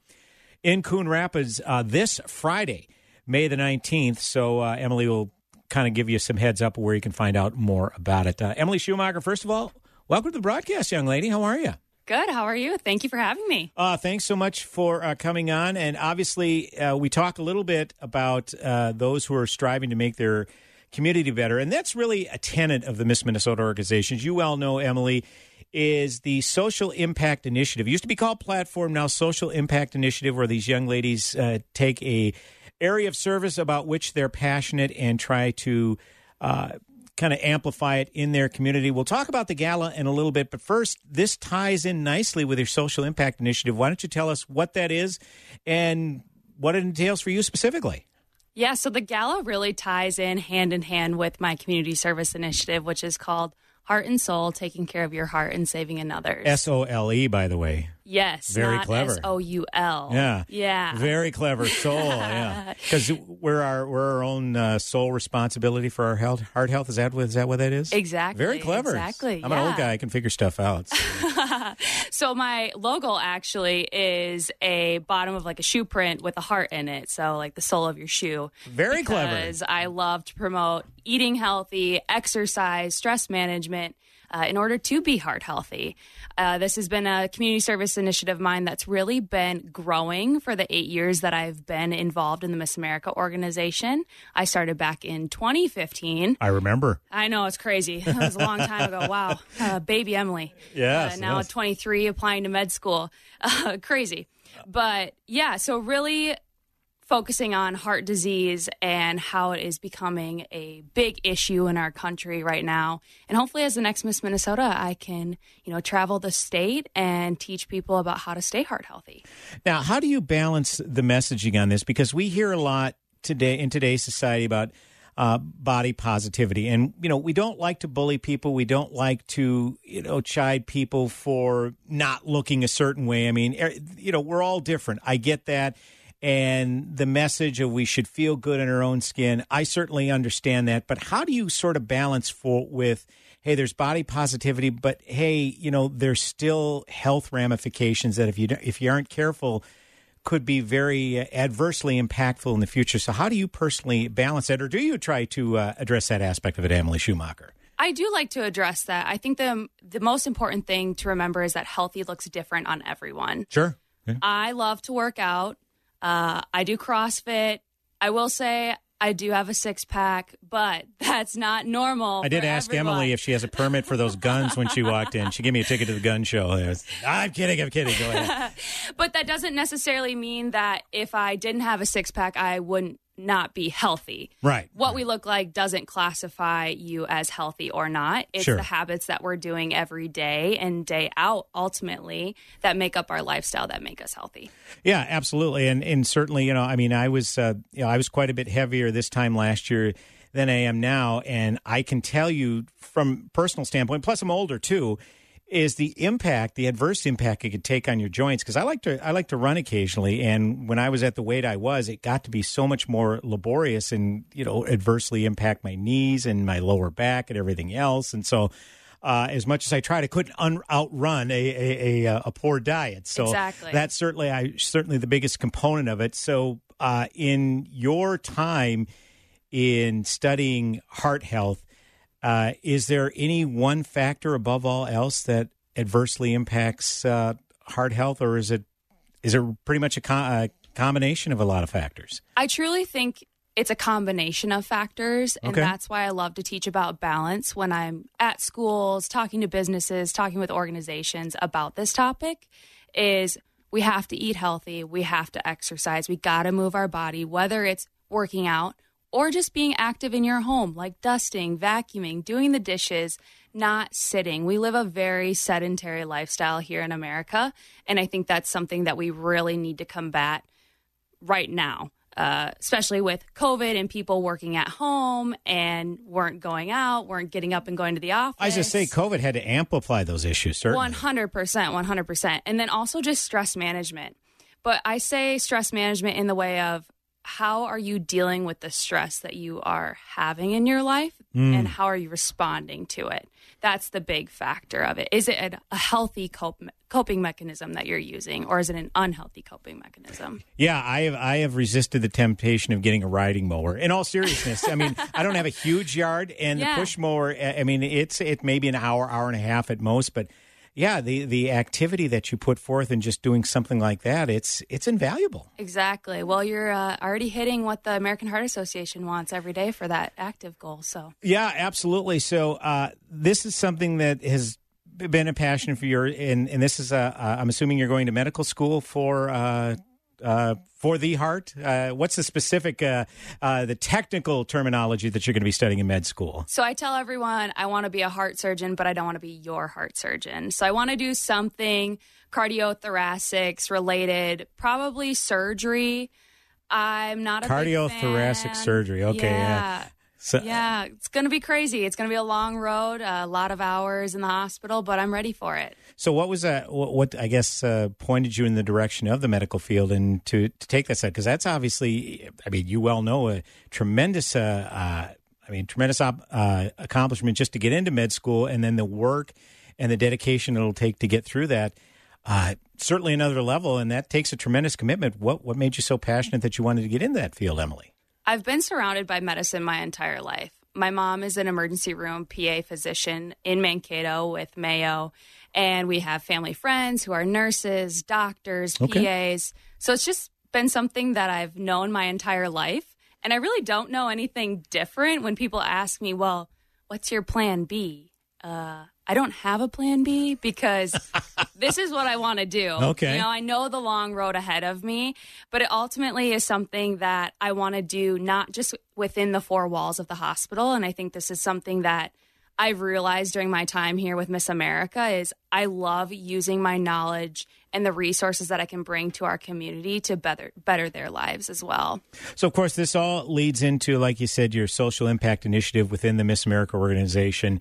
in Coon Rapids uh, this Friday, May the 19th. So uh, Emily will kind of give you some heads up where you can find out more about it. Uh, Emily Schumacher, first of all, welcome to the broadcast, young lady. How are you? Good. How are you? Thank you for having me. Uh, thanks so much for uh, coming on. And obviously, uh, we talk a little bit about uh, those who are striving to make their community better. And that's really a tenet of the Miss Minnesota organizations. You well know, Emily, is the Social Impact Initiative. It used to be called Platform, now Social Impact Initiative, where these young ladies uh, take a area of service about which they're passionate and try to uh, kind of amplify it in their community. We'll talk about the gala in a little bit, but first, this ties in nicely with your Social Impact Initiative. Why don't you tell us what that is and what it entails for you specifically? Yeah, so the gala really ties in hand in hand with my community service initiative, which is called Heart and Soul, taking care of your heart and saving another's. S O L E, by the way. Yes, Very not clever. S O U L. Yeah, yeah, very clever soul. yeah, because we're our we're our own uh, sole responsibility for our health, heart health. Is that what is that what that is? Exactly. Very clever. Exactly. I'm an old guy. I can figure stuff out. so my logo actually is a bottom of like a shoe print with a heart in it. So like the sole of your shoe. Very clever. Because I love to promote eating healthy, exercise, stress management. Uh, in order to be heart healthy, uh, this has been a community service initiative of mine that's really been growing for the eight years that I've been involved in the Miss America organization. I started back in 2015. I remember. I know it's crazy. That was a long time ago. Wow, uh, baby Emily. Yes, Uh, now yes. 23, applying to med school. Uh, crazy, but yeah. So really focusing on heart disease and how it is becoming a big issue in our country right now. And hopefully, as the next Miss Minnesota, I can you know travel the state and teach people about how to stay heart healthy. Now, how do you balance the messaging on this? Because we hear a lot today in today's society about uh, body positivity, and you know we don't like to bully people. We don't like to you know chide people for not looking a certain way. I mean, er, you know, we're all different. I get that. And the message of we should feel good in our own skin, I certainly understand that. But how do you sort of balance for with hey, there's body positivity, but hey, you know, there's still health ramifications that if you don't- if you aren't careful, could be very uh, adversely impactful in the future. So, how do you personally balance that, or do you try to uh, address that aspect of it, Emily Schumacher? I do like to address that. I think the the most important thing to remember is that healthy looks different on everyone. Sure. I love to work out. Uh, I do CrossFit. I will say I do have a six pack, but that's not normal. I did ask everyone. Emily if she has a permit for those guns when she walked in. She gave me a ticket to the gun show. Was- I'm kidding. I'm kidding. Go ahead. but that doesn't necessarily mean that if I didn't have a six pack, I wouldn't not be healthy. Right. What we look like doesn't classify you as healthy or not. It's Sure. the habits that we're doing every day and day out ultimately that make up our lifestyle that make us healthy. Yeah, absolutely, and and certainly, you know, I mean, I was, uh, you know, I was quite a bit heavier this time last year than I am now, and I can tell you from personal standpoint. Plus, I'm older too. Is the impact, the adverse impact it could take on your joints? Because I like to, I like to run occasionally, and when I was at the weight I was, it got to be so much more laborious, and you know, adversely impact my knees and my lower back and everything else, and so. Uh, as much as I tried, I couldn't un- outrun a, a, a, a poor diet. So Exactly. that's certainly I certainly the biggest component of it. So uh, in your time in studying heart health, uh, is there any one factor above all else that adversely impacts uh, heart health, or is it is it pretty much a, co- a combination of a lot of factors? I truly think it's a combination of factors. And Okay. that's why I love to teach about balance when I'm at schools, talking to businesses, talking with organizations about this topic is we have to eat healthy, we have to exercise, we got to move our body, whether it's working out or just being active in your home, like dusting, vacuuming, doing the dishes, not sitting. We live a very sedentary lifestyle here in America. And I think that's something that we really need to combat right now, uh, especially with COVID and people working at home and weren't going out, weren't getting up and going to the office. I just say COVID had to amplify those issues. Certainly. One hundred percent, one hundred percent, and then also just stress management. But I say stress management in the way of how are you dealing with the stress that you are having in your life Mm. and how are you responding to it? That's the big factor of it. Is it a, a healthy cope, coping mechanism that you're using or is it an unhealthy coping mechanism? Yeah, I have I have resisted the temptation of getting a riding mower. In all seriousness, I mean, I don't have a huge yard, and Yeah. the push mower. I I mean, it's it may be an hour, hour and a half at most, but yeah, the the activity that you put forth in just doing something like that, it's it's invaluable. Exactly. Well, you're uh, already hitting what the American Heart Association wants every day for that active goal. So, Yeah, absolutely. So uh, this is something that has been a passion for your, and, and this is a, uh, I'm assuming you're going to medical school for uh, for the heart. Uh, what's the specific, uh, uh, the technical terminology that you're going to be studying in med school? so I tell everyone I want to be a heart surgeon, but I don't want to be your heart surgeon. So I want to do something cardiothoracics related, probably surgery. I'm not a Cardiothoracic surgery. Okay, yeah. Yeah. So- yeah, it's going to be crazy. It's going to be a long road, a lot of hours in the hospital, but I'm ready for it. So what was that? What, what I guess uh, pointed you in the direction of the medical field and to to take that side because that's obviously, I mean, you well know a tremendous, uh, uh, I mean, tremendous op- uh, accomplishment just to get into med school and then the work and the dedication it'll take to get through that. Uh, certainly another level, and that takes a tremendous commitment. What what made you so passionate that you wanted to get into that field, Emily? I've been surrounded by medicine my entire life. My mom is an emergency room PA physician in Mankato with Mayo, and we have family friends who are nurses, doctors, Okay. PAs. So it's just been something that I've known my entire life. And I really don't know anything different when people ask me, well, what's your plan B? Uh, I don't have a plan B because this is what I want to do. Okay. You know, I know the long road ahead of me, but it ultimately is something that I want to do not just within the four walls of the hospital. And I think this is something that I've realized during my time here with Miss America is I love using my knowledge and the resources that I can bring to our community to better better their lives as well. So, of course, this all leads into, like you said, your social impact initiative within the Miss America organization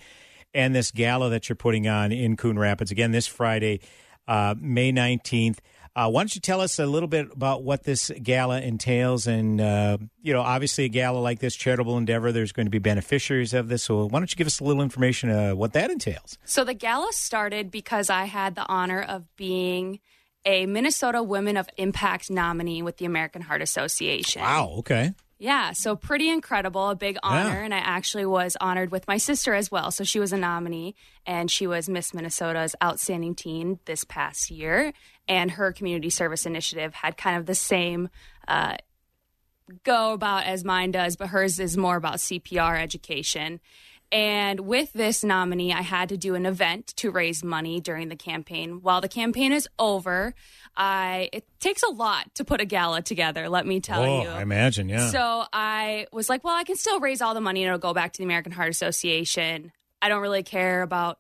and this gala that you're putting on in Coon Rapids again this Friday, uh, May 19th. Uh, why don't you tell us a little bit about what this gala entails? And, uh, you know, obviously, a gala like this, charitable endeavor, there's going to be beneficiaries of this. So, why don't you give us a little information uh, what that entails? So the gala started because I had the honor of being a Minnesota Women of Impact nominee with the American Heart Association. Wow. Okay. Yeah, so pretty incredible, a big honor. Yeah. And I actually was honored with my sister as well. So she was a nominee and she was Miss Minnesota's Outstanding Teen this past year. And her community service initiative had kind of the same uh, go about as mine does, but hers is more about CPR education. And with this nominee, I had to do an event to raise money during the campaign. While the campaign is over, I it takes a lot to put a gala together, let me tell oh, you. I imagine, yeah. So I was like, well, I can still raise all the money and it'll go back to the American Heart Association. I don't really care about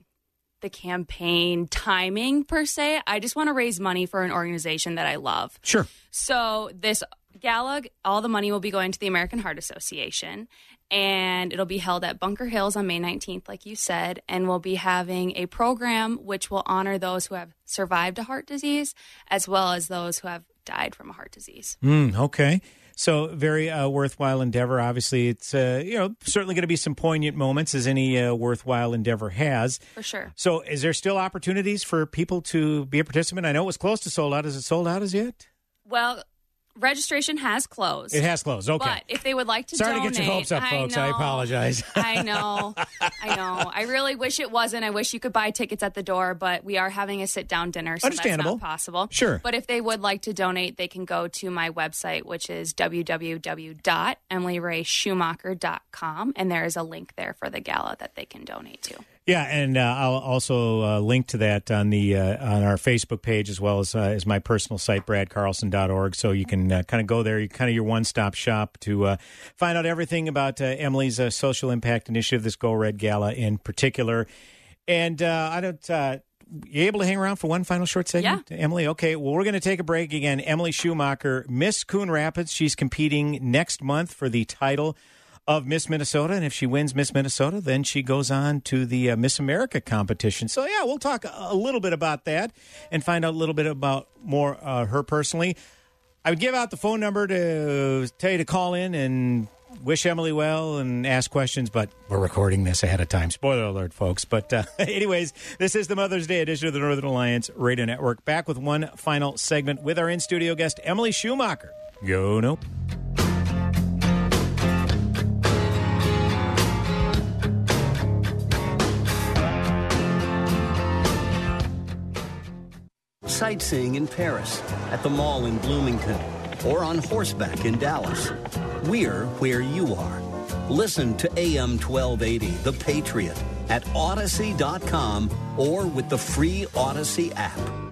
the campaign timing per se. I just want to raise money for an organization that I love. Sure. So this gala, all the money will be going to the American Heart Association, and it'll be held at Bunker Hills on May 19th, like you said. And we'll be having a program which will honor those who have survived a heart disease, as well as those who have died from a heart disease. Mm, okay. So very uh, worthwhile endeavor. Obviously, it's uh, you know certainly going to be some poignant moments as any uh, worthwhile endeavor has. For sure. So, is there still opportunities for people to be a participant? I know it was close to sold out. Is it sold out as yet? Well, registration has closed. It has closed. Okay. But if they would like to Sorry donate, to get your hopes up, folks. I, know, apologize. I know. I know. I really wish it wasn't. I wish you could buy tickets at the door, but we are having a sit down dinner, so Understandable. that's not possible. Sure. But if they would like to donate, they can go to my website, which is www.emilyraySchumacher.com, and there is a link there for the gala that they can donate to. Yeah, and uh, I'll also uh, link to that on the uh, on our Facebook page as well as uh, as my personal site, bradcarlson.org. So you can uh, kind of go there. You kind of your one stop shop to uh, find out everything about uh, Emily's uh, social impact initiative, this Go Red Gala in particular. And uh, I don't. Uh, you able to hang around for one final short segment, Emily? Okay. Well, we're going to take a break again. Emily Schumacher, Miss Coon Rapids. She's competing next month for the title of Miss Minnesota, and if she wins Miss Minnesota, then she goes on to the uh, Miss America competition. So yeah, we'll talk a, little bit about that and find out a little bit about more uh, her personally. I would give out the phone number to tell you to call in and wish Emily well and ask questions, but we're recording this ahead of time. Spoiler alert, folks. But, uh, anyways, this is the Mother's Day edition of the Northern Alliance Radio Network. Back with one final segment with our in studio guest, Emily Schumacher. Go, nope. Sightseeing in Paris, at the mall in Bloomington, or on horseback in Dallas. We're where you are. Listen to AM 1280, The Patriot, at Audacy.com or with the free Audacy app.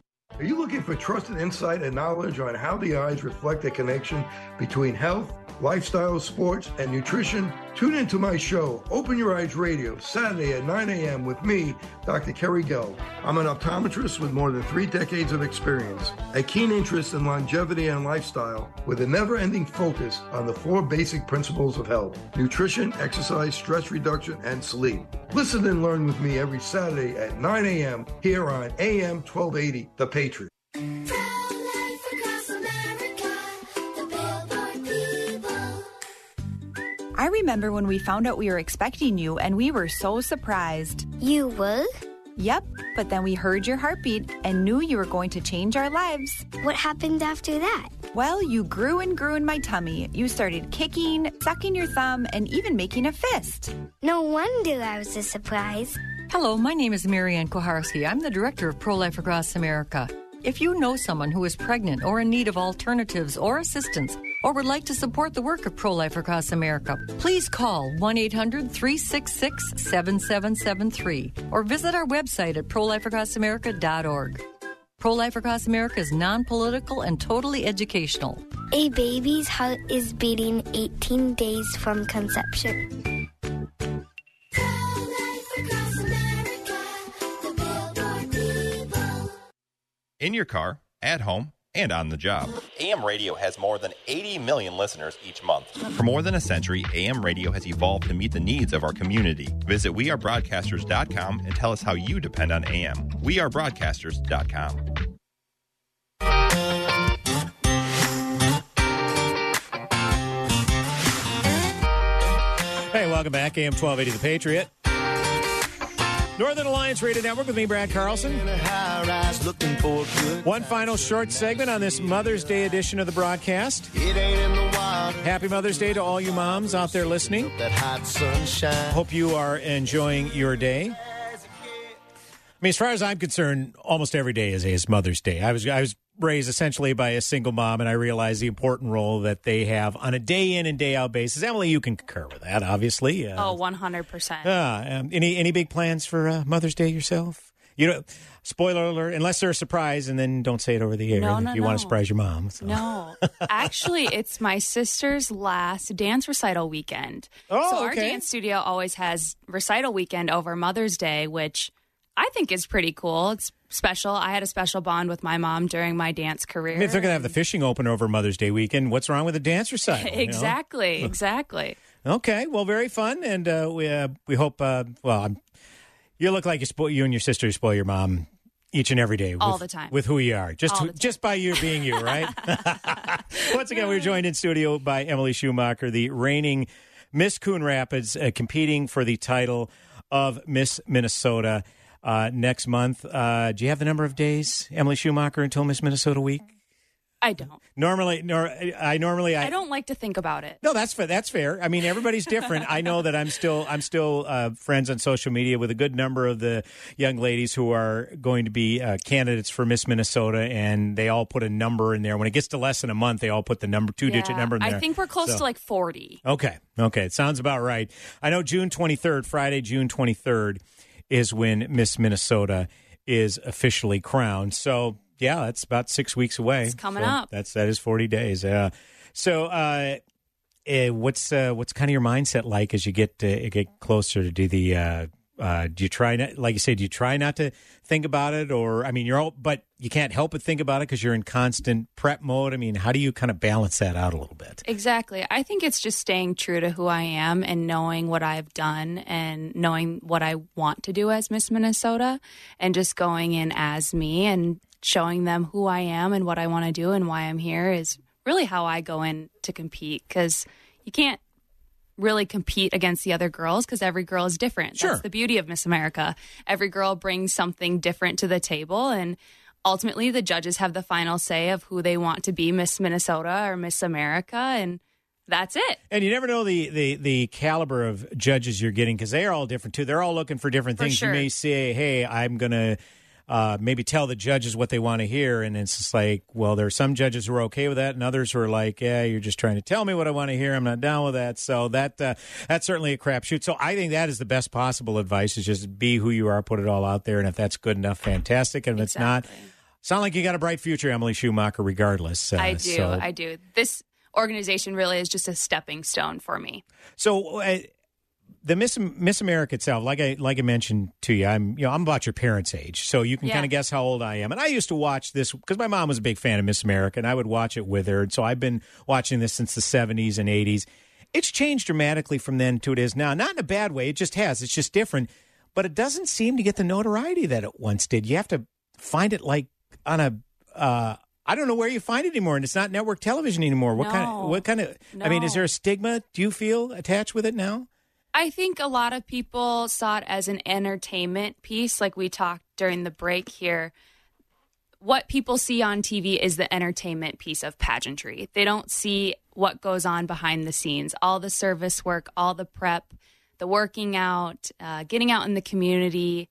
Are you looking for trusted insight and knowledge on how the eyes reflect a connection between health, lifestyle, sports, and nutrition? Tune into my show, Open Your Eyes Radio, Saturday at 9 a.m. with me, Dr. Kerry Gelb. I'm an optometrist with more than three decades of experience, a keen interest in longevity and lifestyle, with a never ending focus on the four basic principles of health nutrition, exercise, stress reduction, and sleep. Listen and learn with me every Saturday at 9 a.m. here on AM 1280, The Patriot. I remember when we found out we were expecting you and we were so surprised. You were? Yep, but then we heard your heartbeat and knew you were going to change our lives. What happened after that? Well, you grew and grew in my tummy. You started kicking, sucking your thumb, and even making a fist. No wonder I was a surprise. Hello, my name is Mary Ann Kuharski. I'm the director of Pro Life Across America. If you know someone who is pregnant or in need of alternatives or assistance, or would like to support the work of Pro Life Across America, please call 1 800 366 7773 or visit our website at prolifeacrossamerica.org. Pro Life Across America is non political and totally educational. A baby's heart is beating 18 days from conception. In your car, at home, and on the job. AM radio has more than 80 million listeners each month. For more than a century, AM radio has evolved to meet the needs of our community. Visit wearebroadcasters.com and tell us how you depend on AM. Wearebroadcasters.com. Hey, welcome back. AM 1280 The Patriot. Northern Alliance Radio Network with me, Brad Carlson. One final short segment on this Mother's Day edition of the broadcast. Happy Mother's Day to all you moms out there listening. Hope you are enjoying your day. I mean, as far as I'm concerned, almost every day is, is Mother's Day. I was I was raised essentially by a single mom, and I realize the important role that they have on a day in and day out basis. Emily, you can concur with that, obviously. Uh, oh, 100%. uh, um, any any big plans for uh, Mother's Day yourself? You know, spoiler alert, unless they're a surprise, and then don't say it over the air No, if no, you want to surprise your mom. so. No, actually, it's my sister's last dance recital weekend. Oh, so our dance studio always has recital weekend over Mother's Day, which I think is pretty cool. It's special. I had a special bond with my mom during my dance career. I mean, if they're going to have the fishing open over Mother's Day weekend, what's wrong with a dance recital? you know? exactly, exactly. Okay, well, very fun, and uh, we uh, we hope. Uh, well, I'm, you look like you spoil you and your sister spoil your mom each and every day, All with, the time. with who you are, just who- just by you being you, right? Once again, we're joined in studio by Emily Schumacher, the reigning Miss Coon Rapids, uh, competing for the title of Miss Minnesota uh, next month. Uh, do you have the number of days, Emily Schumacher, until Miss Minnesota week? I don't. Normally, nor, I normally I, I don't like to think about it. No, that's fair. That's fair. I mean, everybody's different. I know that I'm still I'm still uh, friends on social media with a good number of the young ladies who are going to be uh, candidates for Miss Minnesota, and they all put a number in there. When it gets to less than a month, they all put the number two digit number in there. I think we're close So- to like 40. Okay. Okay. It sounds about right. I know June 23rd, Friday, June 23rd, is when Miss Minnesota is officially crowned. So, yeah, that's about six weeks away. It's coming So up. That's that is 40 days. Yeah. So, uh, eh, what's uh, what's kind of your mindset like as you get get closer to do the? Uh, do you try not, like you said, do you try not to think about it, or I mean, you're all, but you can't help but think about it because you're in constant prep mode. I mean, how do you kind of balance that out a little bit? Exactly. I think it's just staying true to who I am and knowing what I've done and knowing what I want to do as Miss Minnesota and just going in as me and showing them who I am and what I want to do and why I'm here is really how I go in to compete because you can't really compete against the other girls because every girl is different. Sure. That's the beauty of Miss America. Every girl brings something different to the table and ultimately the judges have the final say of who they want to be Miss Minnesota or Miss America and that's it. And you never know the the, the caliber of judges you're getting because they are all different too. They're all looking for different For things. sure. You may say, "Hey, I'm gonna." Uh, maybe tell the judges what they want to hear, and it's just like, well, there are some judges who are okay with that, and others who are like, yeah, you're just trying to tell me what I want to hear. I'm not down with that. So that uh, that's certainly a crapshoot. So I think that is the best possible advice: is just be who you are, put it all out there, and if that's good enough, fantastic. And if it's not, sound like you got a bright future, Emily Schumacher. Regardless, uh, I do. so- I do. This organization really is just a stepping stone for me. So uh, the Miss Miss America itself, like I like I mentioned to you, I'm you know I'm about your parents' age, so you can Yeah. kind of guess how old I am. And I used to watch this because my mom was a big fan of Miss America, and I would watch it with her. And so I've been watching this since the 70s and 80s. It's changed dramatically from then to it is now. Not in a bad way. It just has. It's just different. But it doesn't seem to get the notoriety that it once did. You have to find it like on a. Uh, I don't know where you find it anymore, and it's not network television anymore. What kind of what kind of? I mean, is there a stigma? Do you feel attached with it now? I think a lot of people saw it as an entertainment piece, like we talked during the break here. What people see on TV is the entertainment piece of pageantry. They don't see what goes on behind the scenes, all the service work, all the prep, the working out, uh, getting out in the community.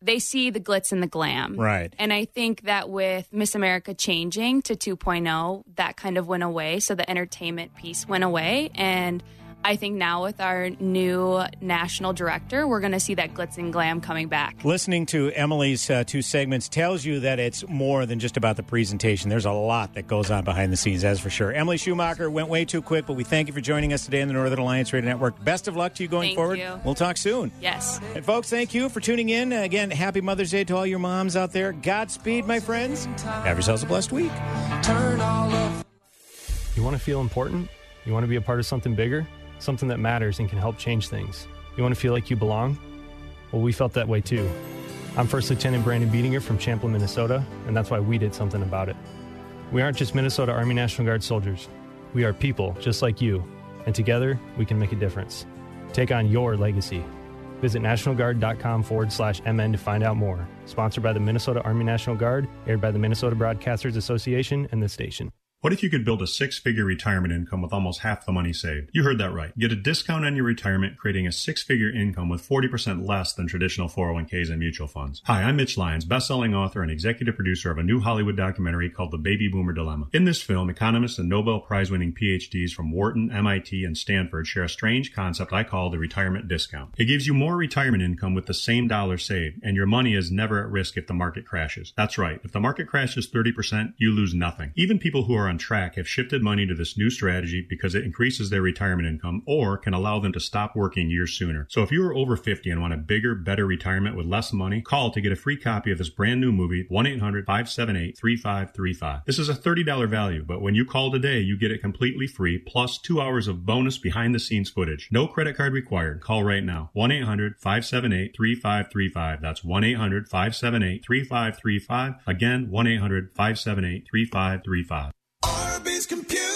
They see the glitz and the glam. Right. And I think that with Miss America changing to 2.0, that kind of went away. So the entertainment piece went away. And I think now with our new national director, we're going to see that glitz and glam coming back. Listening to Emily's uh, two segments tells you that it's more than just about the presentation. There's a lot that goes on behind the scenes, that's for sure. Emily Schumacher went way too quick, but we thank you for joining us today on the Northern Alliance Radio Network. Best of luck to you going Thank forward. you. We'll talk soon. Yes. And folks, thank you for tuning in. Uh, Again, happy Mother's Day to all your moms out there. Godspeed, my friends. Have yourselves a blessed week. You want to feel important? You want to be a part of something bigger? Something that matters and can help change things? You want to feel like you belong? Well, we felt that way too. I'm First Lieutenant Brandon Beedinger from Champlin, Minnesota, and that's why we did something about it. We aren't just Minnesota Army National Guard soldiers. We are people just like you, and together we can make a difference. Take on your legacy. Visit nationalguard.com forward slash MN to find out more. Sponsored by the Minnesota Army National Guard, aired by the Minnesota Broadcasters Association and this station. What if you could build a six figure retirement income with almost half the money saved? You heard that right. Get a discount on your retirement, creating a six figure income with 40% less than traditional 401ks and mutual funds. Hi, I'm Mitch Lyons, best-selling author and executive producer of a new Hollywood documentary called The Baby Boomer Dilemma. In this film, economists and Nobel Prize winning PhDs from Wharton, MIT, and Stanford share a strange concept I call the retirement discount. It gives you more retirement income with the same dollar saved, and your money is never at risk if the market crashes. That's right. If the market crashes 30%, you lose nothing. Even people who are on track have shifted money to this new strategy because it increases their retirement income or can allow them to stop working years sooner. So if you are over 50 and want a bigger, better retirement with less money, call to get a free copy of this brand new movie, 1-800-578-3535. This is a $30 value, but when you call today, you get it completely free plus two hours of bonus behind the scenes footage. No credit card required. Call right now. 1-800-578-3535. That's 1-800-578-3535. Again, 1-800-578-3535. Arby's Computer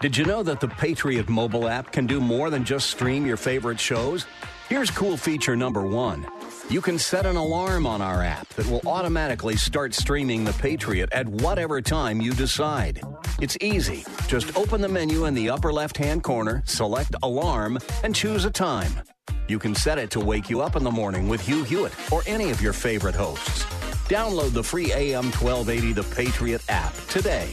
Did you know that the Patriot mobile app can do more than just stream your favorite shows? Here's cool feature number one. You can set an alarm on our app that will automatically start streaming The Patriot at whatever time you decide. It's easy. Just open the menu in the upper left hand corner, select Alarm, and choose a time. You can set it to wake you up in the morning with Hugh Hewitt or any of your favorite hosts. Download the free AM 1280 The Patriot app today.